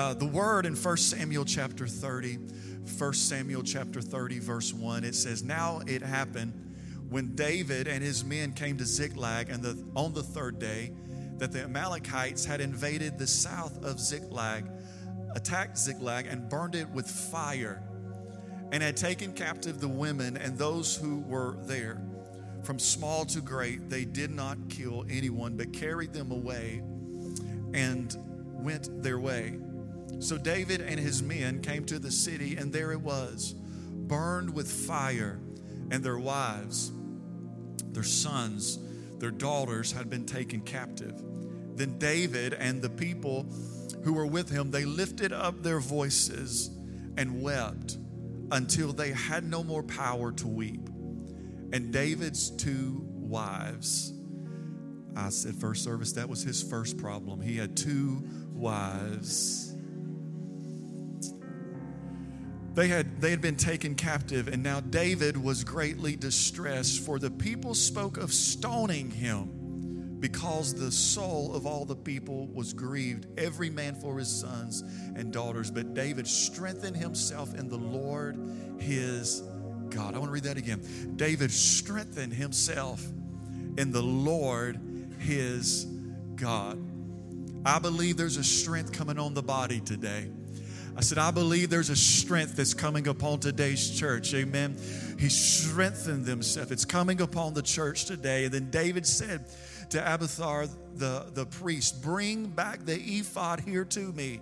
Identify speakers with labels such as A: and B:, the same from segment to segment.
A: Uh, the word in 1 Samuel chapter 30, 1 Samuel chapter 30, verse 1, it says, Now it happened when David and his men came to Ziklag, and the, on the third day, that the Amalekites had invaded the south of Ziklag, attacked Ziklag, and burned it with fire, and had taken captive the women and those who were there. From small to great, they did not kill anyone, but carried them away and went their way. So David and his men came to the city, and there it was, burned with fire, and their wives, their sons, their daughters had been taken captive. Then David and the people who were with him, they lifted up their voices and wept until they had no more power to weep. And David's two wives, I said first service, that was his first problem. He had two wives they had, they had been taken captive, and now David was greatly distressed, for the people spoke of stoning him because the soul of all the people was grieved, every man for his sons and daughters. But David strengthened himself in the Lord his God. I want to read that again. David strengthened himself in the Lord his God. I believe there's a strength coming on the body today. I said, I believe there's a strength that's coming upon today's church. Amen. He strengthened himself. It's coming upon the church today. And then David said to Abiathar, the, the priest, Bring back the ephod here to me.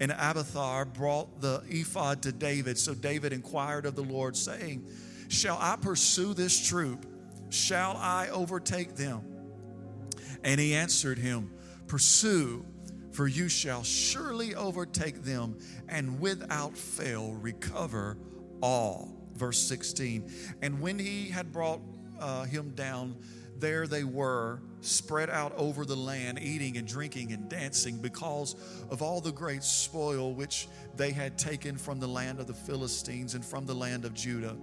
A: And Abiathar brought the ephod to David. So David inquired of the Lord, saying, Shall I pursue this troop? Shall I overtake them? And he answered him, Pursue for you shall surely overtake them and without fail recover all. Verse 16. And when he had brought uh, him down, there they were spread out over the land, eating and drinking and dancing because of all the great spoil which they had taken from the land of the Philistines and from the land of Judah.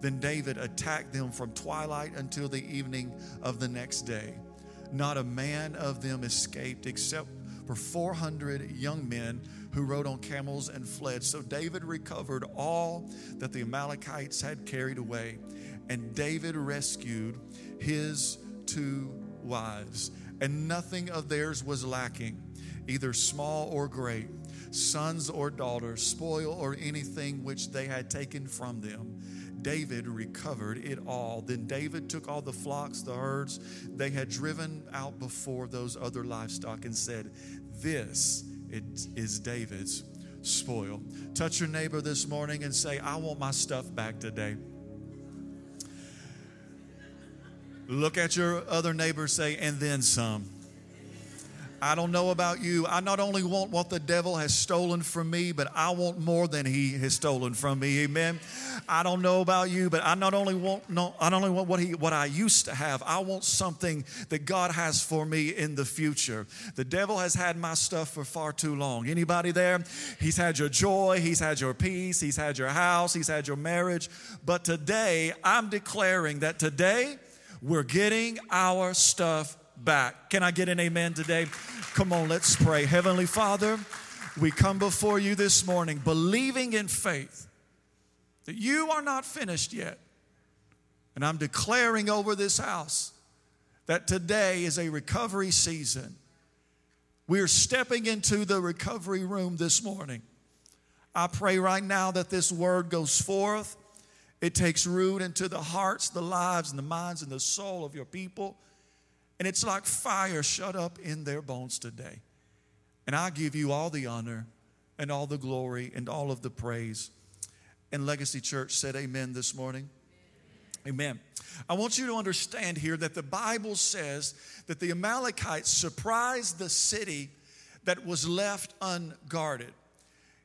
A: Then David attacked them from twilight until the evening of the next day. Not a man of them escaped except for 400 young men who rode on camels and fled. So David recovered all that the Amalekites had carried away, and David rescued his two wives, and nothing of theirs was lacking, either small or great, sons or daughters, spoil or anything which they had taken from them. David recovered it all. Then David took all the flocks, the herds they had driven out before those other livestock and said, this it is David's spoil. Touch your neighbor this morning and say, I want my stuff back today. Look at your other neighbor, say, and then some. I don't know about you. I not only want what the devil has stolen from me, but I want more than he has stolen from me. Amen. I don't know about you, but I not only want no, I not only want what he what I used to have. I want something that God has for me in the future. The devil has had my stuff for far too long. Anybody there? He's had your joy, he's had your peace, he's had your house, he's had your marriage. But today, I'm declaring that today we're getting our stuff back. Can I get an amen today? Come on, let's pray. Heavenly Father, we come before you this morning believing in faith that you are not finished yet. And I'm declaring over this house that today is a recovery season. We are stepping into the recovery room this morning. I pray right now that this word goes forth. It takes root into the hearts, the lives, and the minds and the soul of your people. And it's like fire shut up in their bones today. And I give you all the honor and all the glory and all of the praise. And Legacy Church said amen this morning. Amen. I want you to understand here that the Bible says that the Amalekites surprised the city that was left unguarded.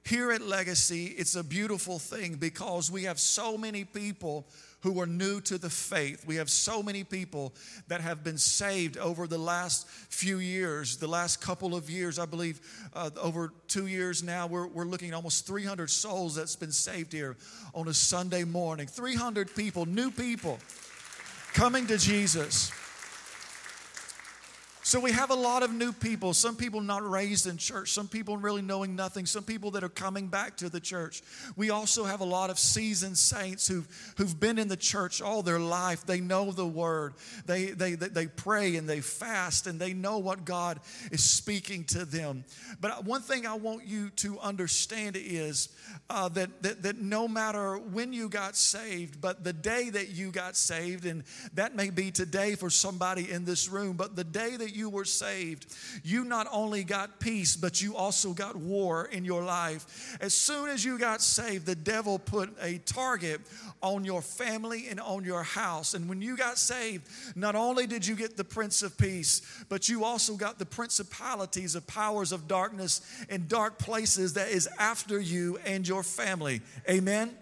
A: Here at Legacy, it's a beautiful thing because we have so many people who are new to the faith. We have so many people that have been saved over the last few years, the last couple of years. I believe uh, over two years now, we're, we're looking at almost 300 souls that's been saved here on a Sunday morning. 300 people, new people coming to Jesus. So we have a lot of new people, some people not raised in church, some people really knowing nothing, some people that are coming back to the church. We also have a lot of seasoned saints who've, who've been in the church all their life. They know the word, they, they, they pray and they fast, and they know what God is speaking to them. But one thing I want you to understand is uh, that, that, that no matter when you got saved, but the day that you got saved, and that may be today for somebody in this room, but the day that you were saved, you not only got peace, but you also got war in your life. As soon as you got saved, the devil put a target on your family and on your house. And when you got saved, not only did you get the Prince of Peace, but you also got the principalities of powers of darkness in dark places that is after you and your family. Amen.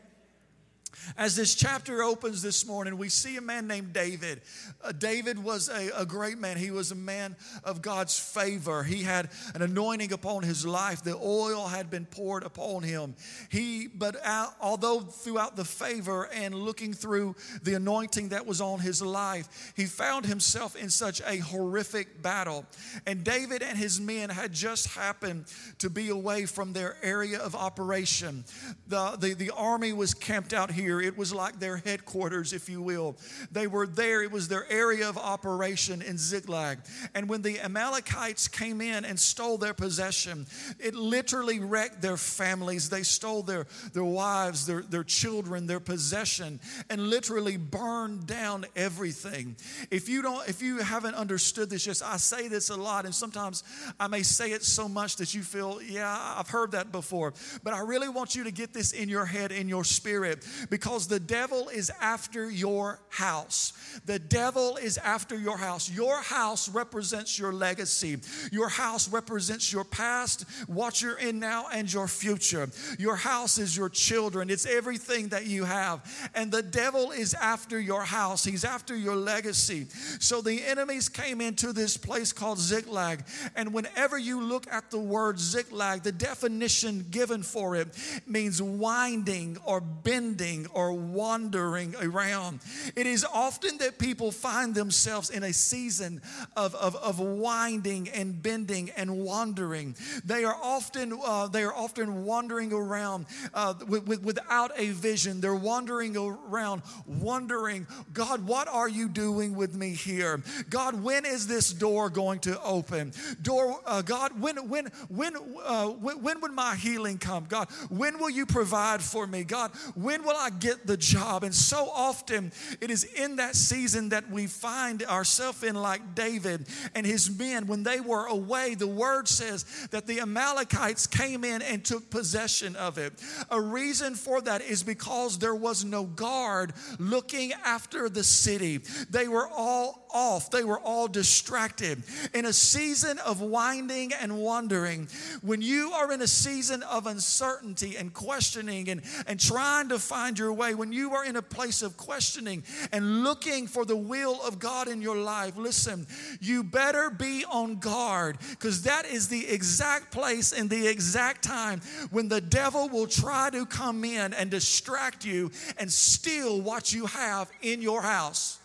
A: As this chapter opens this morning, we see a man named David. Uh, David was a, a, great man. He was a man of God's favor. He had an anointing upon his life. The oil had been poured upon him. He, but out, although throughout the favor and looking through the anointing that was on his life, he found himself in such a horrific battle. And David and his men had just happened to be away from their area of operation. The, the, the army was camped out here It was like their headquarters, if you will. They were there, it was their area of operation in Ziklag. And when the Amalekites came in and stole their possession, it literally wrecked their families. They stole their, their wives, their, their children, their possession, and literally burned down everything. If you don't, if you haven't understood this, just I say this a lot, and sometimes I may say it so much that you feel, yeah, I've heard that before. But I really want you to get this in your head, in your spirit, because the devil is after your house. The devil is after your house. Your house represents your legacy. Your house represents your past, what you're in now, and your future. Your house is your children, it's everything that you have. And the devil is after your house, he's after your legacy. So the enemies came into this place called Ziklag. And whenever you look at the word Ziklag, the definition given for it means winding or bending or wandering around. It is often that people find themselves in a season of, of, of winding and bending and wandering. They are often, uh, they are often wandering around uh, with, with, without a vision. They're wandering around, wondering, God, what are you doing with me here? God, when is this door going to open? Door, uh, God, when, when, when, uh, when, when would my healing come? God, when will you provide for me? God, when will I get the job. And so often it is in that season that we find ourselves in, like David and his men. When they were away, the word says that the Amalekites came in and took possession of it. A reason for that is because there was no guard looking after the city. They were all off, they were all distracted. In a season of winding and wandering, when you are in a season of uncertainty and questioning and, and trying to find your way, when you are in a place of questioning and looking for the will of God in your life, listen, you better be on guard because that is the exact place and the exact time when the devil will try to come in and distract you and steal what you have in your house.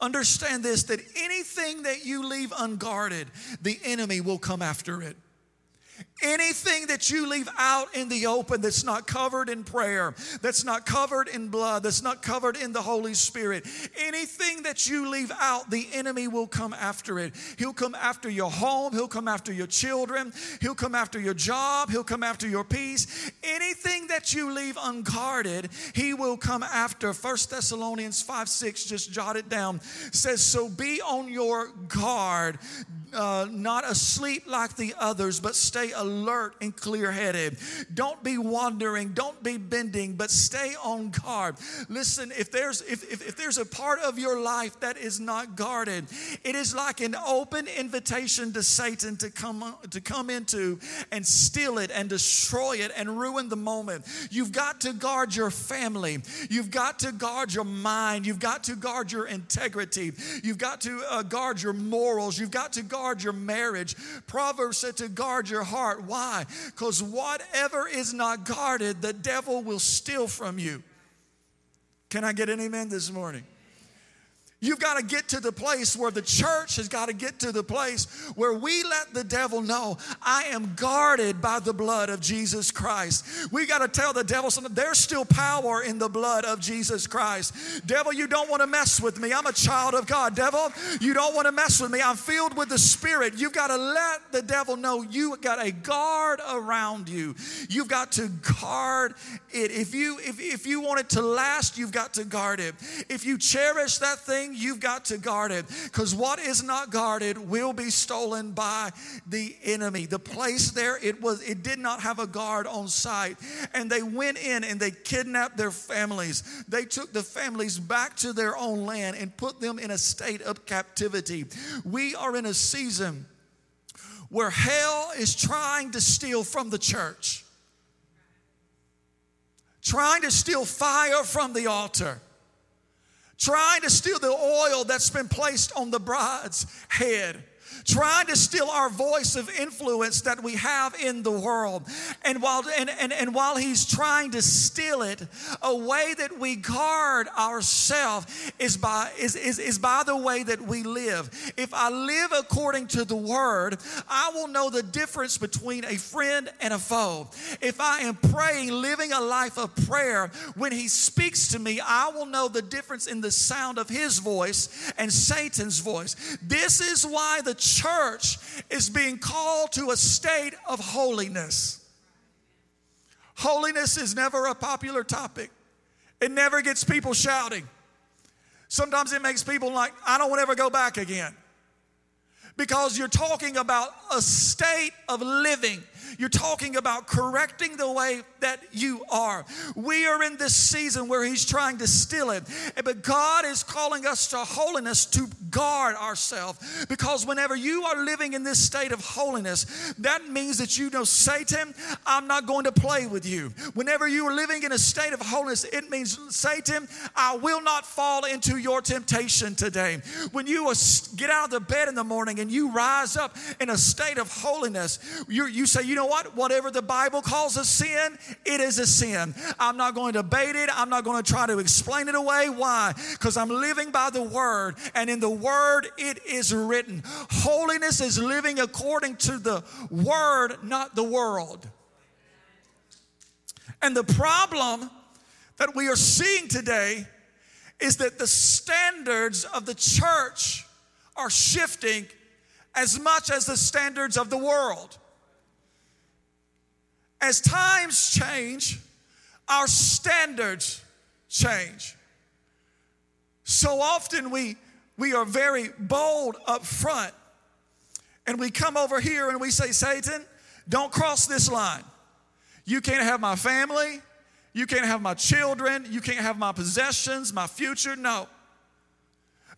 A: Understand this that anything that you leave unguarded, the enemy will come after it. Anything that you leave out in the open that's not covered in prayer, that's not covered in blood, that's not covered in the Holy Spirit, anything that you leave out, the enemy will come after it. He'll come after your home, he'll come after your children, he'll come after your job, he'll come after your peace. Anything that you leave unguarded, he will come after. First Thessalonians 5 6, just jot it down, says, So be on your guard uh, not asleep like the others, but stay alert and clear headed. Don't be wandering, don't be bending, but stay on guard. Listen, if there's if, if, if there's a part of your life that is not guarded, it is like an open invitation to Satan to come to come into and steal it and destroy it and ruin the moment. You've got to guard your family. You've got to guard your mind. You've got to guard your integrity. You've got to uh, guard your morals. You've got to guard guard your marriage. Proverbs said to guard your heart. Why? Because whatever is not guarded, the devil will steal from you. Can I get an amen this morning? You've got to get to the place where the church has got to get to the place where we let the devil know I am guarded by the blood of Jesus Christ. We got to tell the devil something. There's still power in the blood of Jesus Christ. Devil, you don't want to mess with me. I'm a child of God. Devil, you don't want to mess with me. I'm filled with the Spirit. You've got to let the devil know you got a guard around you. You've got to guard it. If you if, if you want it to last, you've got to guard it. If you cherish that thing, you've got to guard it because what is not guarded will be stolen by the enemy. The place there, it was, it did not have a guard on site. And they went in and they kidnapped their families. They took the families back to their own land and put them in a state of captivity. We are in a season where hell is trying to steal from the church, trying to steal fire from the altar trying to steal the oil that's been placed on the bride's head trying to steal our voice of influence that we have in the world. And while, and, and, and while he's trying to steal it, a way that we guard ourselves is by, is, is, is by the way that we live. If I live according to the word, I will know the difference between a friend and a foe. If I am praying, living a life of prayer, when he speaks to me, I will know the difference in the sound of his voice and Satan's voice. This is why the church is being called to a state of holiness. Holiness is never a popular topic, it never gets people shouting. Sometimes it makes people like, I don't want to ever go back again. Because you're talking about a state of living you're talking about correcting the way that you are. We are in this season where He's trying to steal it. But God is calling us to holiness to guard ourselves. Because whenever you are living in this state of holiness, that means that you know, Satan, I'm not going to play with you. Whenever you are living in a state of holiness, it means, Satan, I will not fall into your temptation today. When you get out of the bed in the morning and you rise up in a state of holiness, you, you say, you know what? Whatever the Bible calls a sin, it is a sin. I'm not going to bait it. I'm not going to try to explain it away. Why? Because I'm living by the Word, and in the Word it is written. Holiness is living according to the Word, not the world. And the problem that we are seeing today is that the standards of the church are shifting as much as the standards of the world. As times change, our standards change. So often we, we are very bold up front and we come over here and we say, Satan, don't cross this line. You can't have my family. You can't have my children. You can't have my possessions, my future. No.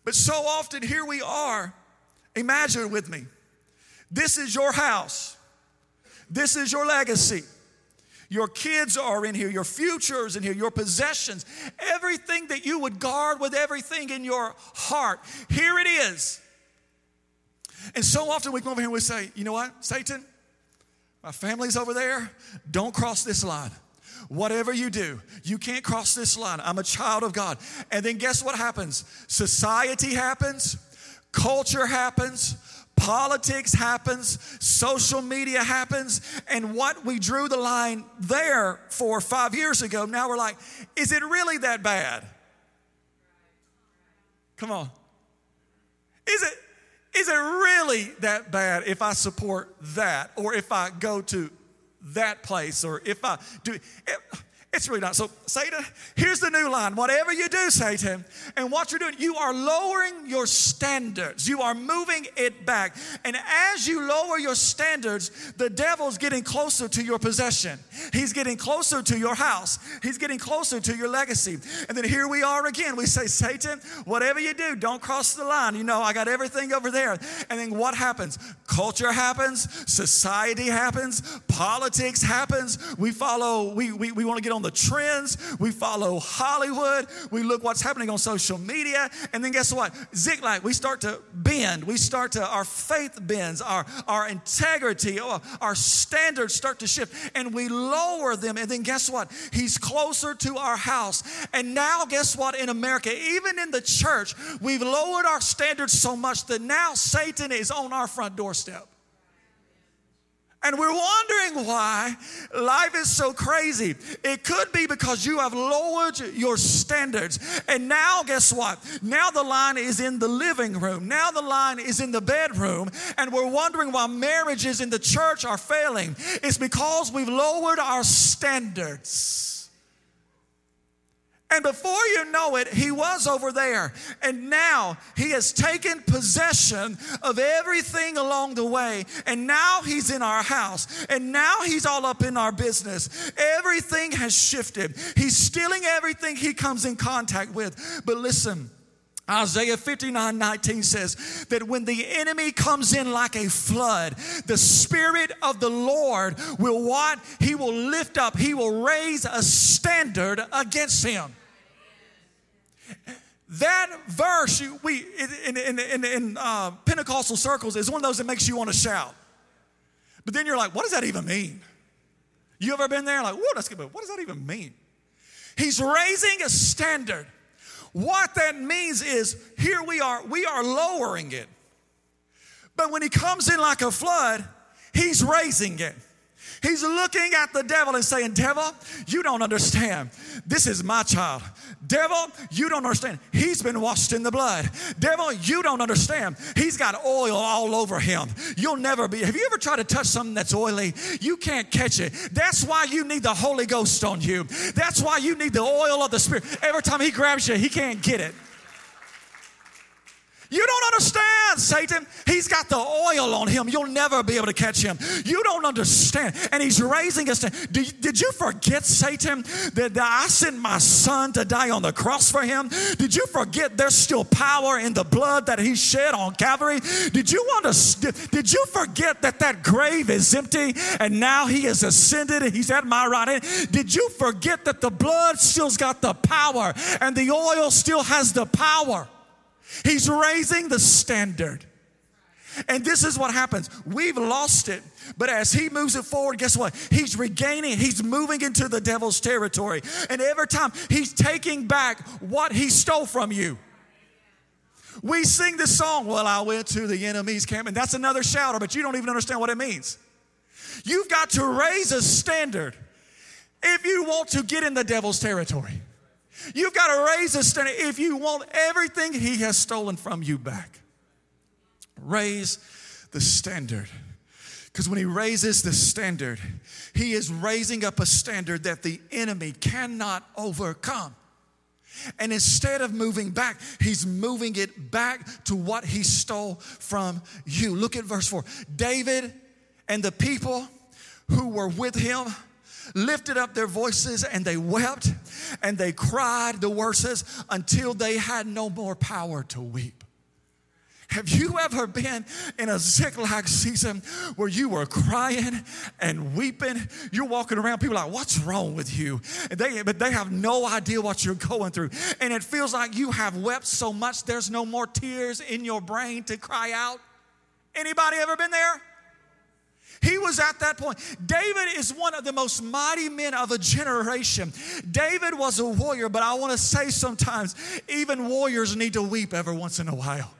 A: But so often here we are. Imagine with me. This is your house. This is your legacy. Your kids are in here, your future is in here, your possessions, everything that you would guard with everything in your heart. Here it is. And so often we come over here and we say, you know what, Satan, my family's over there, don't cross this line. Whatever you do, you can't cross this line. I'm a child of God. And then guess what happens? Society happens, culture happens, Politics happens, social media happens, and what we drew the line there for five years ago, now we're like, is it really that bad? Come on. Is it, is it really that bad if I support that or if I go to that place or if I do? It, it's really not. So, Satan, here's the new line. Whatever you do, Satan, and what you're doing, you are lowering your standards. You are moving it back. And as you lower your standards, the devil's getting closer to your possession. He's getting closer to your house. He's getting closer to your legacy. And then here we are again. We say, Satan, whatever you do, don't cross the line. You know, I got everything over there. And then what happens? Culture happens, society happens, politics happens. We follow, we, we, we want to get on the trends, we follow Hollywood, we look what's happening on social media, and then guess what? Ziklag, we start to bend, we start to, our faith bends, our, our integrity, uh, our standards start to shift, and we lower them, and then guess what? He's closer to our house. And now, guess what? In America, even in the church, we've lowered our standards so much that now Satan is on our front doorstep. And we're wondering why life is so crazy. It could be because you have lowered your standards. And now, guess what? Now the line is in the living room. Now the line is in the bedroom. And we're wondering why marriages in the church are failing. It's because we've lowered our standards. And before you know it, he was over there. And now he has taken possession of everything along the way. And now he's in our house. And now he's all up in our business. Everything has shifted. He's stealing everything he comes in contact with. But listen, Isaiah 59 19 says that when the enemy comes in like a flood, the Spirit of the Lord will what? He will lift up, he will raise a standard against him. That verse, we in, in, in, in uh, Pentecostal circles, is one of those that makes you want to shout. But then you're like, what does that even mean? You ever been there? Like, whoa, that's good, but what does that even mean? He's raising a standard. What that means is here we are, we are lowering it. But when he comes in like a flood, he's raising it. He's looking at the devil and saying, Devil, you don't understand. This is my child. Devil, you don't understand. He's been washed in the blood. Devil, you don't understand. He's got oil all over him. You'll never be. Have you ever tried to touch something that's oily? You can't catch it. That's why you need the Holy Ghost on you. That's why you need the oil of the Spirit. Every time he grabs you, he can't get it. You don't understand, Satan. He's got the oil on him. You'll never be able to catch him. You don't understand. And he's raising us. Did, did you forget, Satan, that, that I sent my son to die on the cross for him? Did you forget there's still power in the blood that he shed on Calvary? Did you understand? Did you forget that that grave is empty and now he has ascended and he's at my right hand? Did you forget that the blood still's got the power and the oil still has the power? He's raising the standard. And this is what happens. We've lost it. But as he moves it forward, guess what? He's regaining, he's moving into the devil's territory. And every time he's taking back what he stole from you. We sing this song, Well, I went to the enemy's camp, and that's another shouter, but you don't even understand what it means. You've got to raise a standard if you want to get in the devil's territory. You've got to raise a standard if you want everything he has stolen from you back. Raise the standard. Because when he raises the standard, he is raising up a standard that the enemy cannot overcome. And instead of moving back, he's moving it back to what he stole from you. Look at verse 4. David and the people who were with him lifted up their voices and they wept and they cried, the says, until they had no more power to weep. Have you ever been in a Ziklag season where you were crying and weeping? You're walking around, people like, what's wrong with you? And they, but they have no idea what you're going through. And it feels like you have wept so much there's no more tears in your brain to cry out. Anybody ever been there? He was at that point. David is one of the most mighty men of a generation. David was a warrior, but I want to say sometimes even warriors need to weep every once in a while.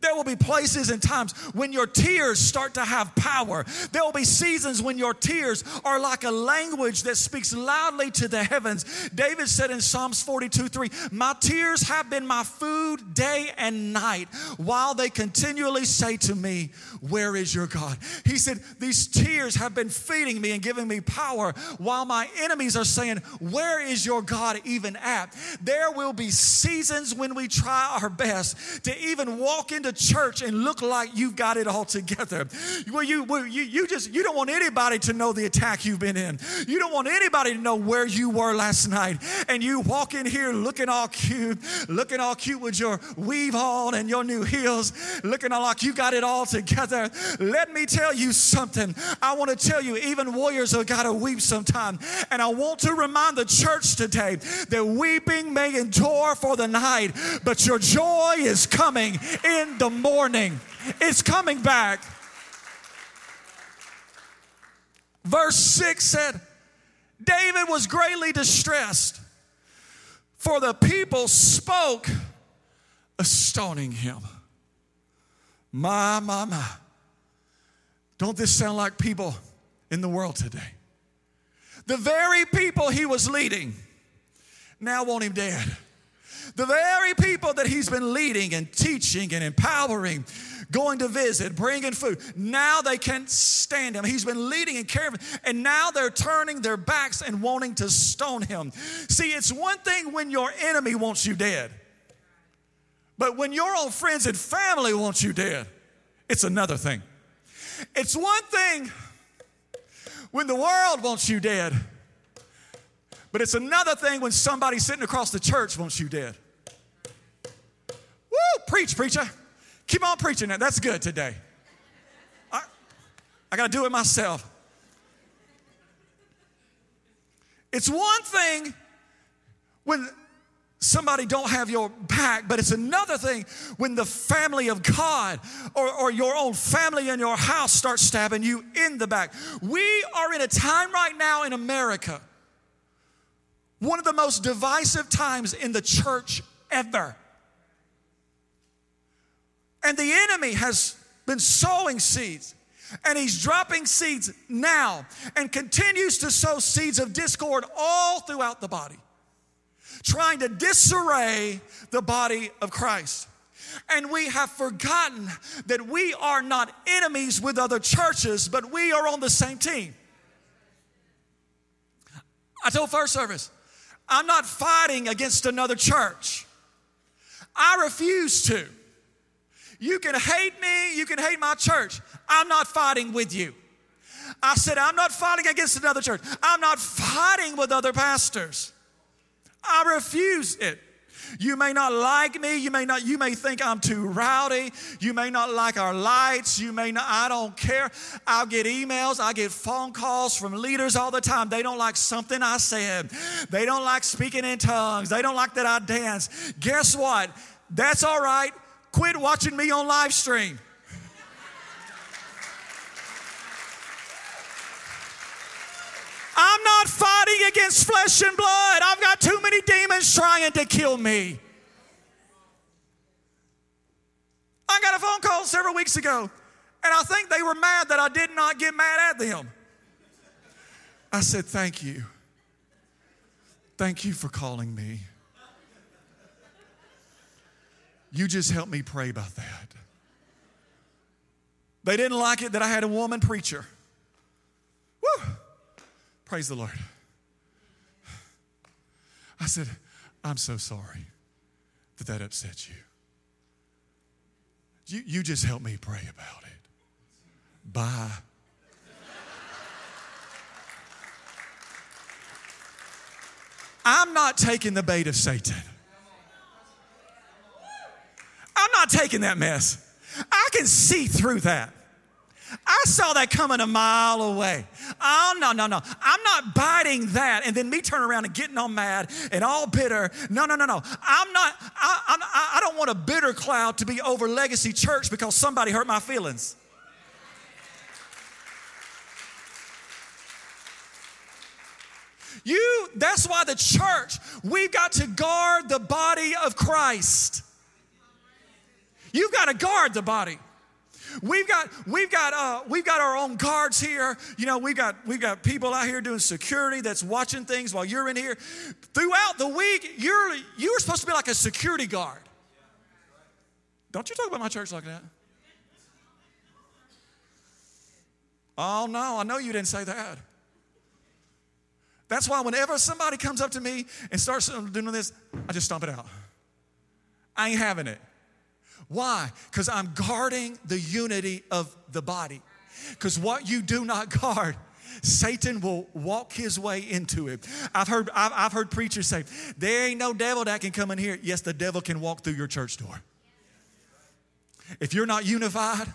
A: There will be places and times when your tears start to have power. There will be seasons when your tears are like a language that speaks loudly to the heavens. David said in Psalms 42 3, My tears have been my food day and night, while they continually say to me, Where is your God? He said, These tears have been feeding me and giving me power, while my enemies are saying, Where is your God even at? There will be seasons when we try our best to even walk in into church and look like you've got it all together. Well, you, well, you, you just you don't want anybody to know the attack you've been in. You don't want anybody to know where you were last night. And you walk in here looking all cute, looking all cute with your weave on and your new heels, looking all like you got it all together. Let me tell you something. I want to tell you, even warriors have got to weep sometime. And I want to remind the church today that weeping may endure for the night, but your joy is coming in the morning. It's coming back. Verse 6 said, David was greatly distressed, for the people spoke stoning him. My, my, my. Don't this sound like people in the world today? The very people he was leading now want him dead. The very people that he's been leading and teaching and empowering, going to visit, bringing food, now they can't stand him. He's been leading and caring, and now they're turning their backs and wanting to stone him. See, it's one thing when your enemy wants you dead, but when your own friends and family want you dead, it's another thing. It's one thing when the world wants you dead. But it's another thing when somebody sitting across the church wants you dead. Woo, preach, preacher. Keep on preaching that. That's good today. I, I got to do it myself. It's one thing when somebody don't have your back but it's another thing when the family of god or, or your own family in your house starts stabbing you in the back we are in a time right now in america one of the most divisive times in the church ever and the enemy has been sowing seeds and he's dropping seeds now and continues to sow seeds of discord all throughout the body trying to disarray the body of Christ. And we have forgotten that we are not enemies with other churches, but we are on the same team. I told first service, I'm not fighting against another church. I refuse to. You can hate me, you can hate my church. I'm not fighting with you. I said, I'm not fighting against another church. I'm not fighting with other pastors. I refuse it. You may not like me. You may not, you may think I'm too rowdy. You may not like our lights. You may not, I don't care. I'll get emails. I get phone calls from leaders all the time. They don't like something I said. They don't like speaking in tongues. They don't like that I dance. Guess what? That's all right. Quit watching me on live stream. I'm not fighting against flesh and blood. I've got too many demons trying to kill me. I got a phone call several weeks ago, and I think they were mad that I did not get mad at them. I said, Thank you. Thank you for calling me. You just helped me pray about that. They didn't like it that I had a woman preacher. Woo! Praise the Lord. I said, I'm so sorry that that upset you. You, you just help me pray about it. Bye. I'm not taking the bait of Satan. I'm not taking that mess. I can see through that. I saw that coming a mile away. Oh, no, no, no. I'm not biting that and then me turn around and getting all mad and all bitter. No, no, no, no. I'm not, I, I, I don't want a bitter cloud to be over Legacy Church because somebody hurt my feelings. You, that's why the church, we've got to guard the body of Christ. You've got to guard the body. We've got we've got uh, we've got our own guards here. You know, we've got we've got people out here doing security that's watching things while you're in here. Throughout the week, you're you were supposed to be like a security guard. Don't you talk about my church like that? Oh no, I know you didn't say that. That's why whenever somebody comes up to me and starts doing this, I just stomp it out. I ain't having it. Why? Because I'm guarding the unity of the body. Because what you do not guard, Satan will walk his way into it. I've heard, I've, I've, heard preachers say, There ain't no devil that can come in here. Yes, the devil can walk through your church door. If you're not unified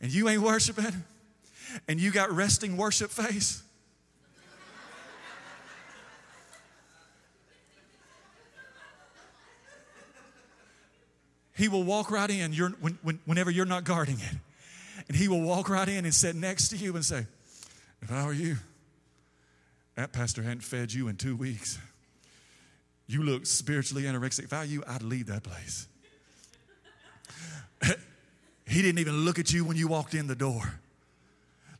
A: and you ain't worshiping and you got resting worship face, he will walk right in you're, when, when, whenever you're not guarding it. And he will walk right in and sit next to you and say, If I were you, that pastor hadn't fed you in two weeks. You look spiritually anorexic. If I were you, I'd leave that place. he didn't even look at you when you walked in the door.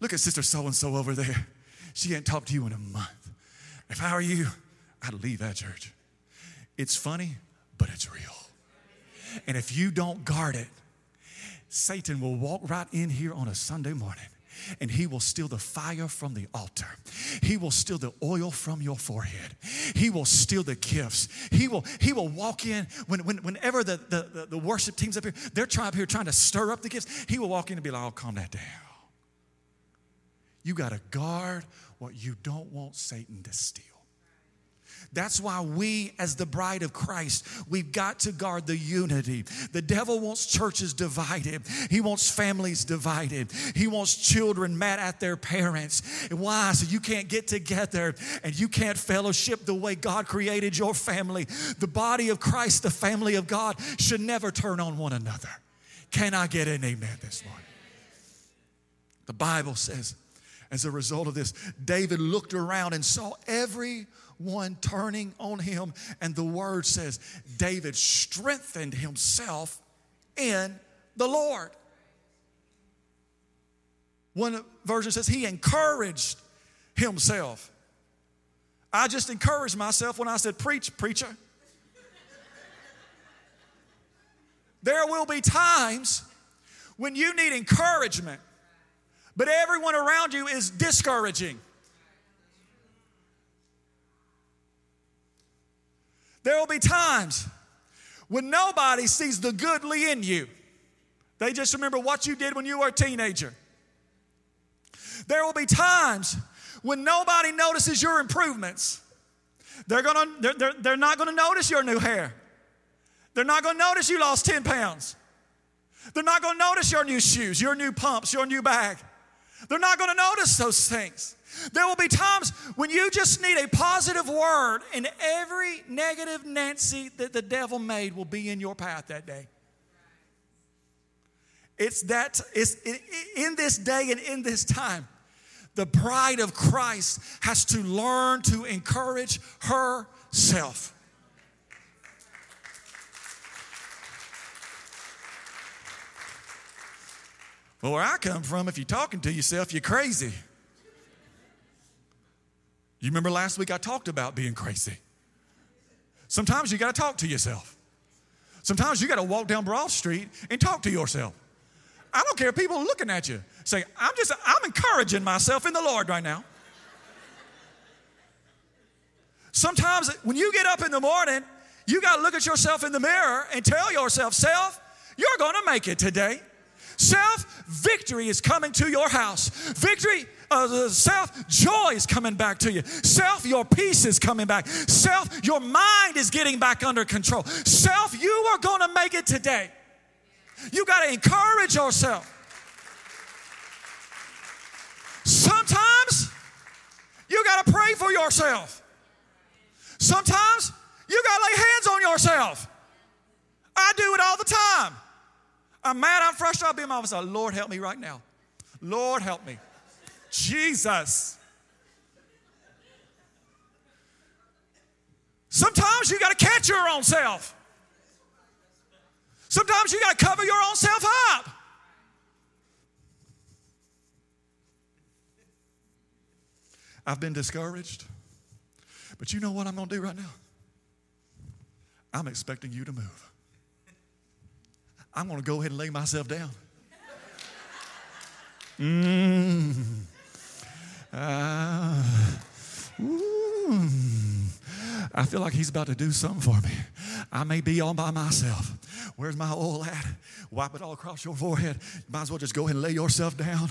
A: Look at Sister So and so over there. She ain't talked to you in a month. If I were you, I'd leave that church. It's funny, but it's real. And if you don't guard it, Satan will walk right in here on a Sunday morning and he will steal the fire from the altar. He will steal the oil from your forehead. He will steal the gifts. He will, he will walk in when, when, whenever the, the, the worship team's up here, they're trying up here trying to stir up the gifts. He will walk in and be like, oh, calm that down. You got to guard what you don't want Satan to steal. That's why we, as the bride of Christ, we've got to guard the unity. The devil wants churches divided, he wants families divided, he wants children mad at their parents. Why? So you can't get together and you can't fellowship the way God created your family. The body of Christ, the family of God, should never turn on one another. Can I get an amen this morning? The Bible says, as a result of this, David looked around and saw every one turning on him. And the word says, David strengthened himself in the Lord. One version says, he encouraged himself. I just encouraged myself when I said, Preach, preacher. there will be times when you need encouragement, but everyone around you is discouraging. There will be times when nobody sees the goodly in you. They just remember what you did when you were a teenager. There will be times when nobody notices your improvements. They're, gonna, they're, they're, they're not going to notice your new hair. They're not going to notice you lost 10 pounds. They're not going to notice your new shoes, your new pumps, your new bag. They're not going to notice those things. There will be times when you just need a positive word, and every negative Nancy that the devil made will be in your path that day. It's that, it's in this day and in this time, the bride of Christ has to learn to encourage herself. Well, where I come from, if you're talking to yourself, you're crazy. You remember last week I talked about being crazy. Sometimes you got to talk to yourself. Sometimes you got to walk down Broad Street and talk to yourself. I don't care if people are looking at you. Say, I'm just, I'm encouraging myself in the Lord right now. Sometimes when you get up in the morning, you got to look at yourself in the mirror and tell yourself, self, you're going to make it today. Self, victory is coming to your house. Victory uh, self, joy is coming back to you. Self, your peace is coming back. Self, your mind is getting back under control. Self, you are going to make it today. You got to encourage yourself. Sometimes you got to pray for yourself. Sometimes you got to lay hands on yourself. I do it all the time. I'm mad, I'm frustrated, I'll be in my office. Lord, help me right now. Lord, help me. Jesus. Sometimes you got to catch your own self. Sometimes you got to cover your own self up. I've been discouraged. But you know what I'm going to do right now? I'm expecting you to move. I'm going to go ahead and lay myself down. Mm. Uh, I feel like he's about to do something for me. I may be all by myself. Where's my oil at? Wipe it all across your forehead. Might as well just go ahead and lay yourself down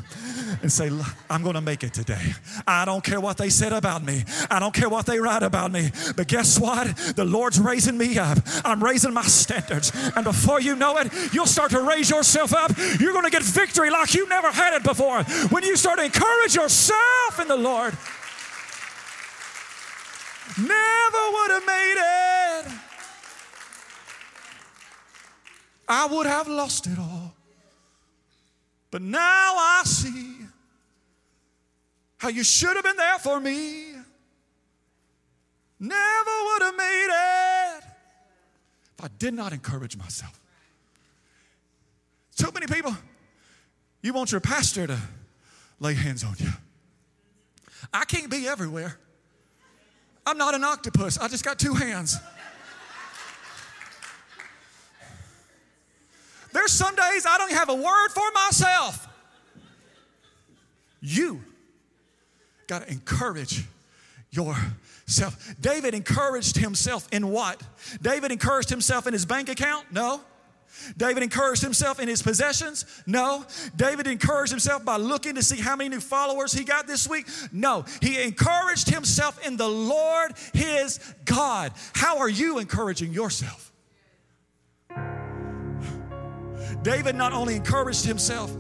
A: and say, I'm going to make it today. I don't care what they said about me. I don't care what they write about me. But guess what? The Lord's raising me up. I'm raising my standards. And before you know it, you'll start to raise yourself up. You're going to get victory like you never had it before. When you start to encourage yourself in the Lord, never would have made it. I would have lost it all. But now I see how you should have been there for me. Never would have made it if I did not encourage myself. Too many people, you want your pastor to lay hands on you. I can't be everywhere. I'm not an octopus, I just got two hands. There's some days I don't have a word for myself. You got to encourage yourself. David encouraged himself in what? David encouraged himself in his bank account? No. David encouraged himself in his possessions? No. David encouraged himself by looking to see how many new followers he got this week? No. He encouraged himself in the Lord his God. How are you encouraging yourself? David not only encouraged himself,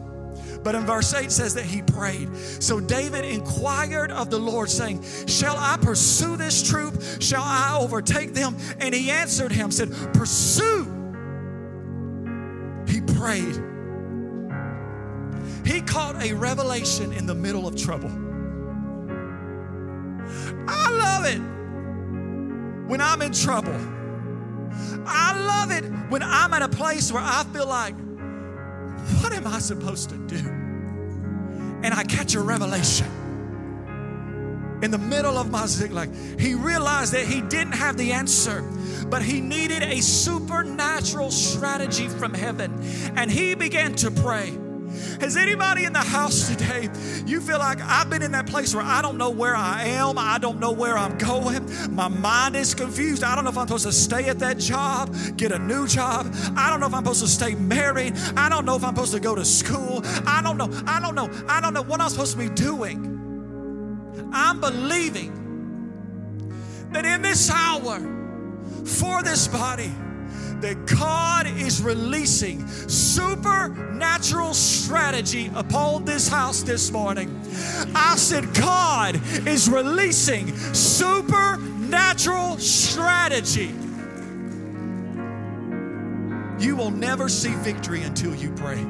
A: but in verse 8 says that he prayed. So David inquired of the Lord, saying, Shall I pursue this troop? Shall I overtake them? And he answered him, said, Pursue. He prayed. He caught a revelation in the middle of trouble. I love it when I'm in trouble. I love it when I'm at a place where I feel like, what am I supposed to do? And I catch a revelation. In the middle of my Ziklag, he realized that he didn't have the answer, but he needed a supernatural strategy from heaven. And he began to pray. Has anybody in the house today, you feel like I've been in that place where I don't know where I am, I don't know where I'm going, my mind is confused. I don't know if I'm supposed to stay at that job, get a new job. I don't know if I'm supposed to stay married. I don't know if I'm supposed to go to school. I don't know. I don't know. I don't know what I'm supposed to be doing. I'm believing that in this hour, for this body, that God is releasing supernatural strategy upon this house this morning. I said, God is releasing supernatural strategy. You will never see victory until you pray.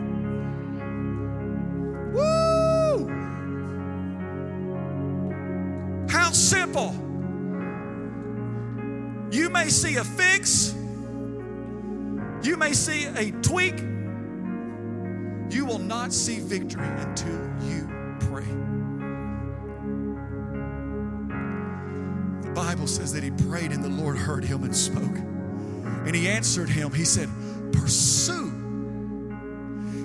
A: Woo! How simple. You may see a fix you may see a tweak. You will not see victory until you pray. The Bible says that he prayed and the Lord heard him and spoke. And he answered him. He said, Pursue.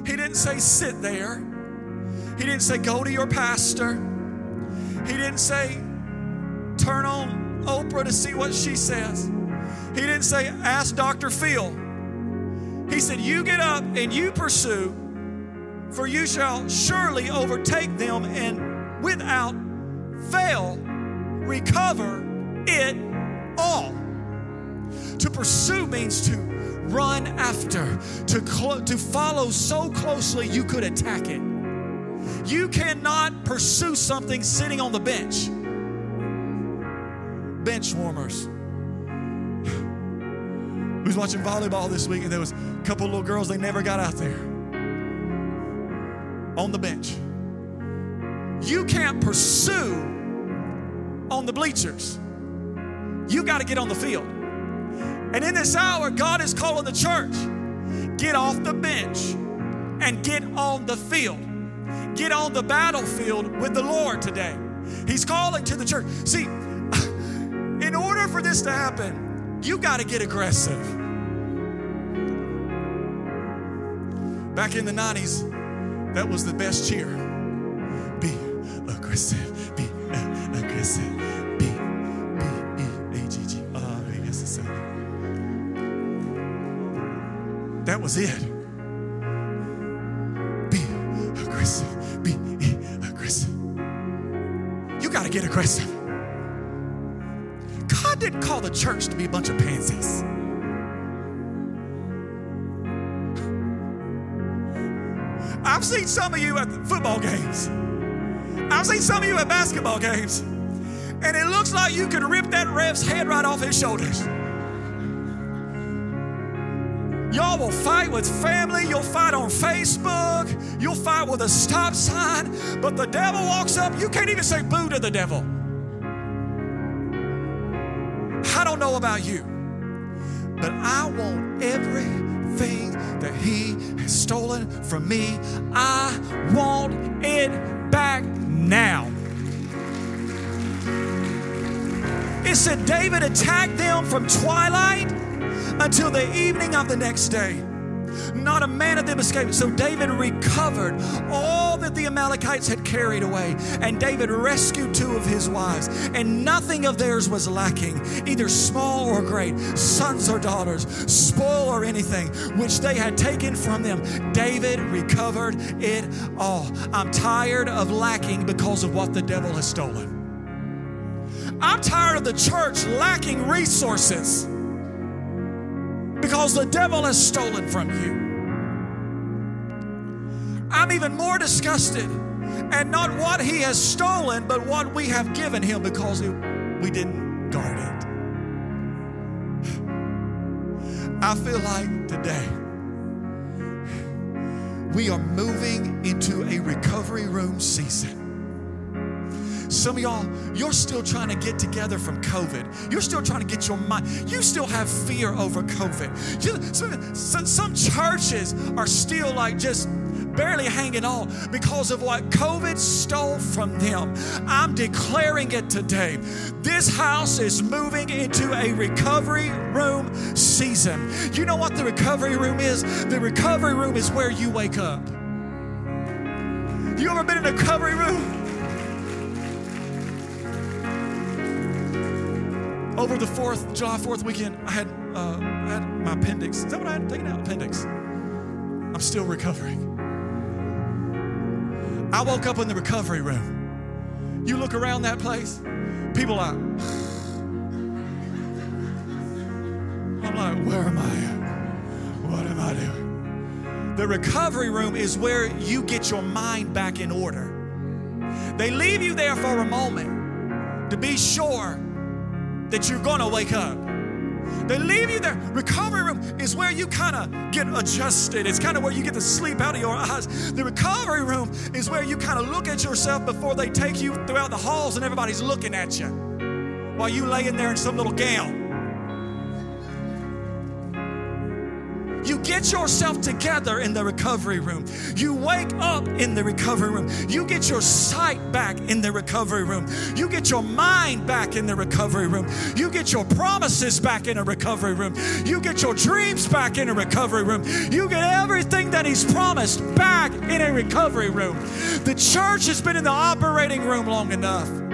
A: He didn't say, Sit there. He didn't say, Go to your pastor. He didn't say, Turn on Oprah to see what she says. He didn't say, Ask Dr. Phil. He said, You get up and you pursue, for you shall surely overtake them and without fail recover it all. To pursue means to run after, to, cl- to follow so closely you could attack it. You cannot pursue something sitting on the bench. Bench warmers was watching volleyball this week, and there was a couple little girls, they never got out there on the bench. You can't pursue on the bleachers. You got to get on the field. And in this hour, God is calling the church get off the bench and get on the field. Get on the battlefield with the Lord today. He's calling to the church. See, in order for this to happen, you got to get aggressive. Back in the 90s, that was the best cheer. Be aggressive. Be aggressive. Be S was it. Be aggressive. Be aggressive. You got to get aggressive. God didn't call the church to be a bunch of pansies. I've seen some of you at football games. I've seen some of you at basketball games. And it looks like you could rip that ref's head right off his shoulders. Y'all will fight with family, you'll fight on Facebook, you'll fight with a stop sign, but the devil walks up, you can't even say boo to the devil. Know about you, but I want everything that he has stolen from me. I want it back now. It said David attacked them from twilight until the evening of the next day. Not a man of them escaped. So David recovered all that the Amalekites had carried away. And David rescued two of his wives. And nothing of theirs was lacking, either small or great, sons or daughters, spoil or anything, which they had taken from them. David recovered it all. I'm tired of lacking because of what the devil has stolen. I'm tired of the church lacking resources because the devil has stolen from you. I'm even more disgusted and not what he has stolen, but what we have given him because we didn't guard it. I feel like today we are moving into a recovery room season. Some of y'all, you're still trying to get together from COVID. You're still trying to get your mind. You still have fear over COVID. You, some, some churches are still like just barely hanging on because of what COVID stole from them. I'm declaring it today. This house is moving into a recovery room season. You know what the recovery room is? The recovery room is where you wake up. You ever been in a recovery room? over the fourth July Fourth weekend, I had uh, I had my appendix. Is that what I had taken out? Appendix. I'm still recovering. I woke up in the recovery room. You look around that place, people are. I'm like, where am I? What am I doing? The recovery room is where you get your mind back in order. They leave you there for a moment to be sure that you're going to wake up. They leave you there. Recovery room is where you kind of get adjusted. It's kind of where you get the sleep out of your eyes. The recovery room is where you kind of look at yourself before they take you throughout the halls and everybody's looking at you while you laying there in some little gown. Get yourself together in the recovery room. You wake up in the recovery room. You get your sight back in the recovery room. You get your mind back in the recovery room. You get your promises back in a recovery room. You get your dreams back in a recovery room. You get everything that He's promised back in a recovery room. The church has been in the operating room long enough.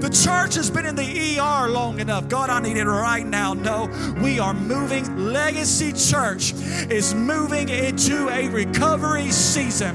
A: The church has been in the ER long enough. God, I need it right now. No, we are moving. Legacy Church is moving into a recovery season.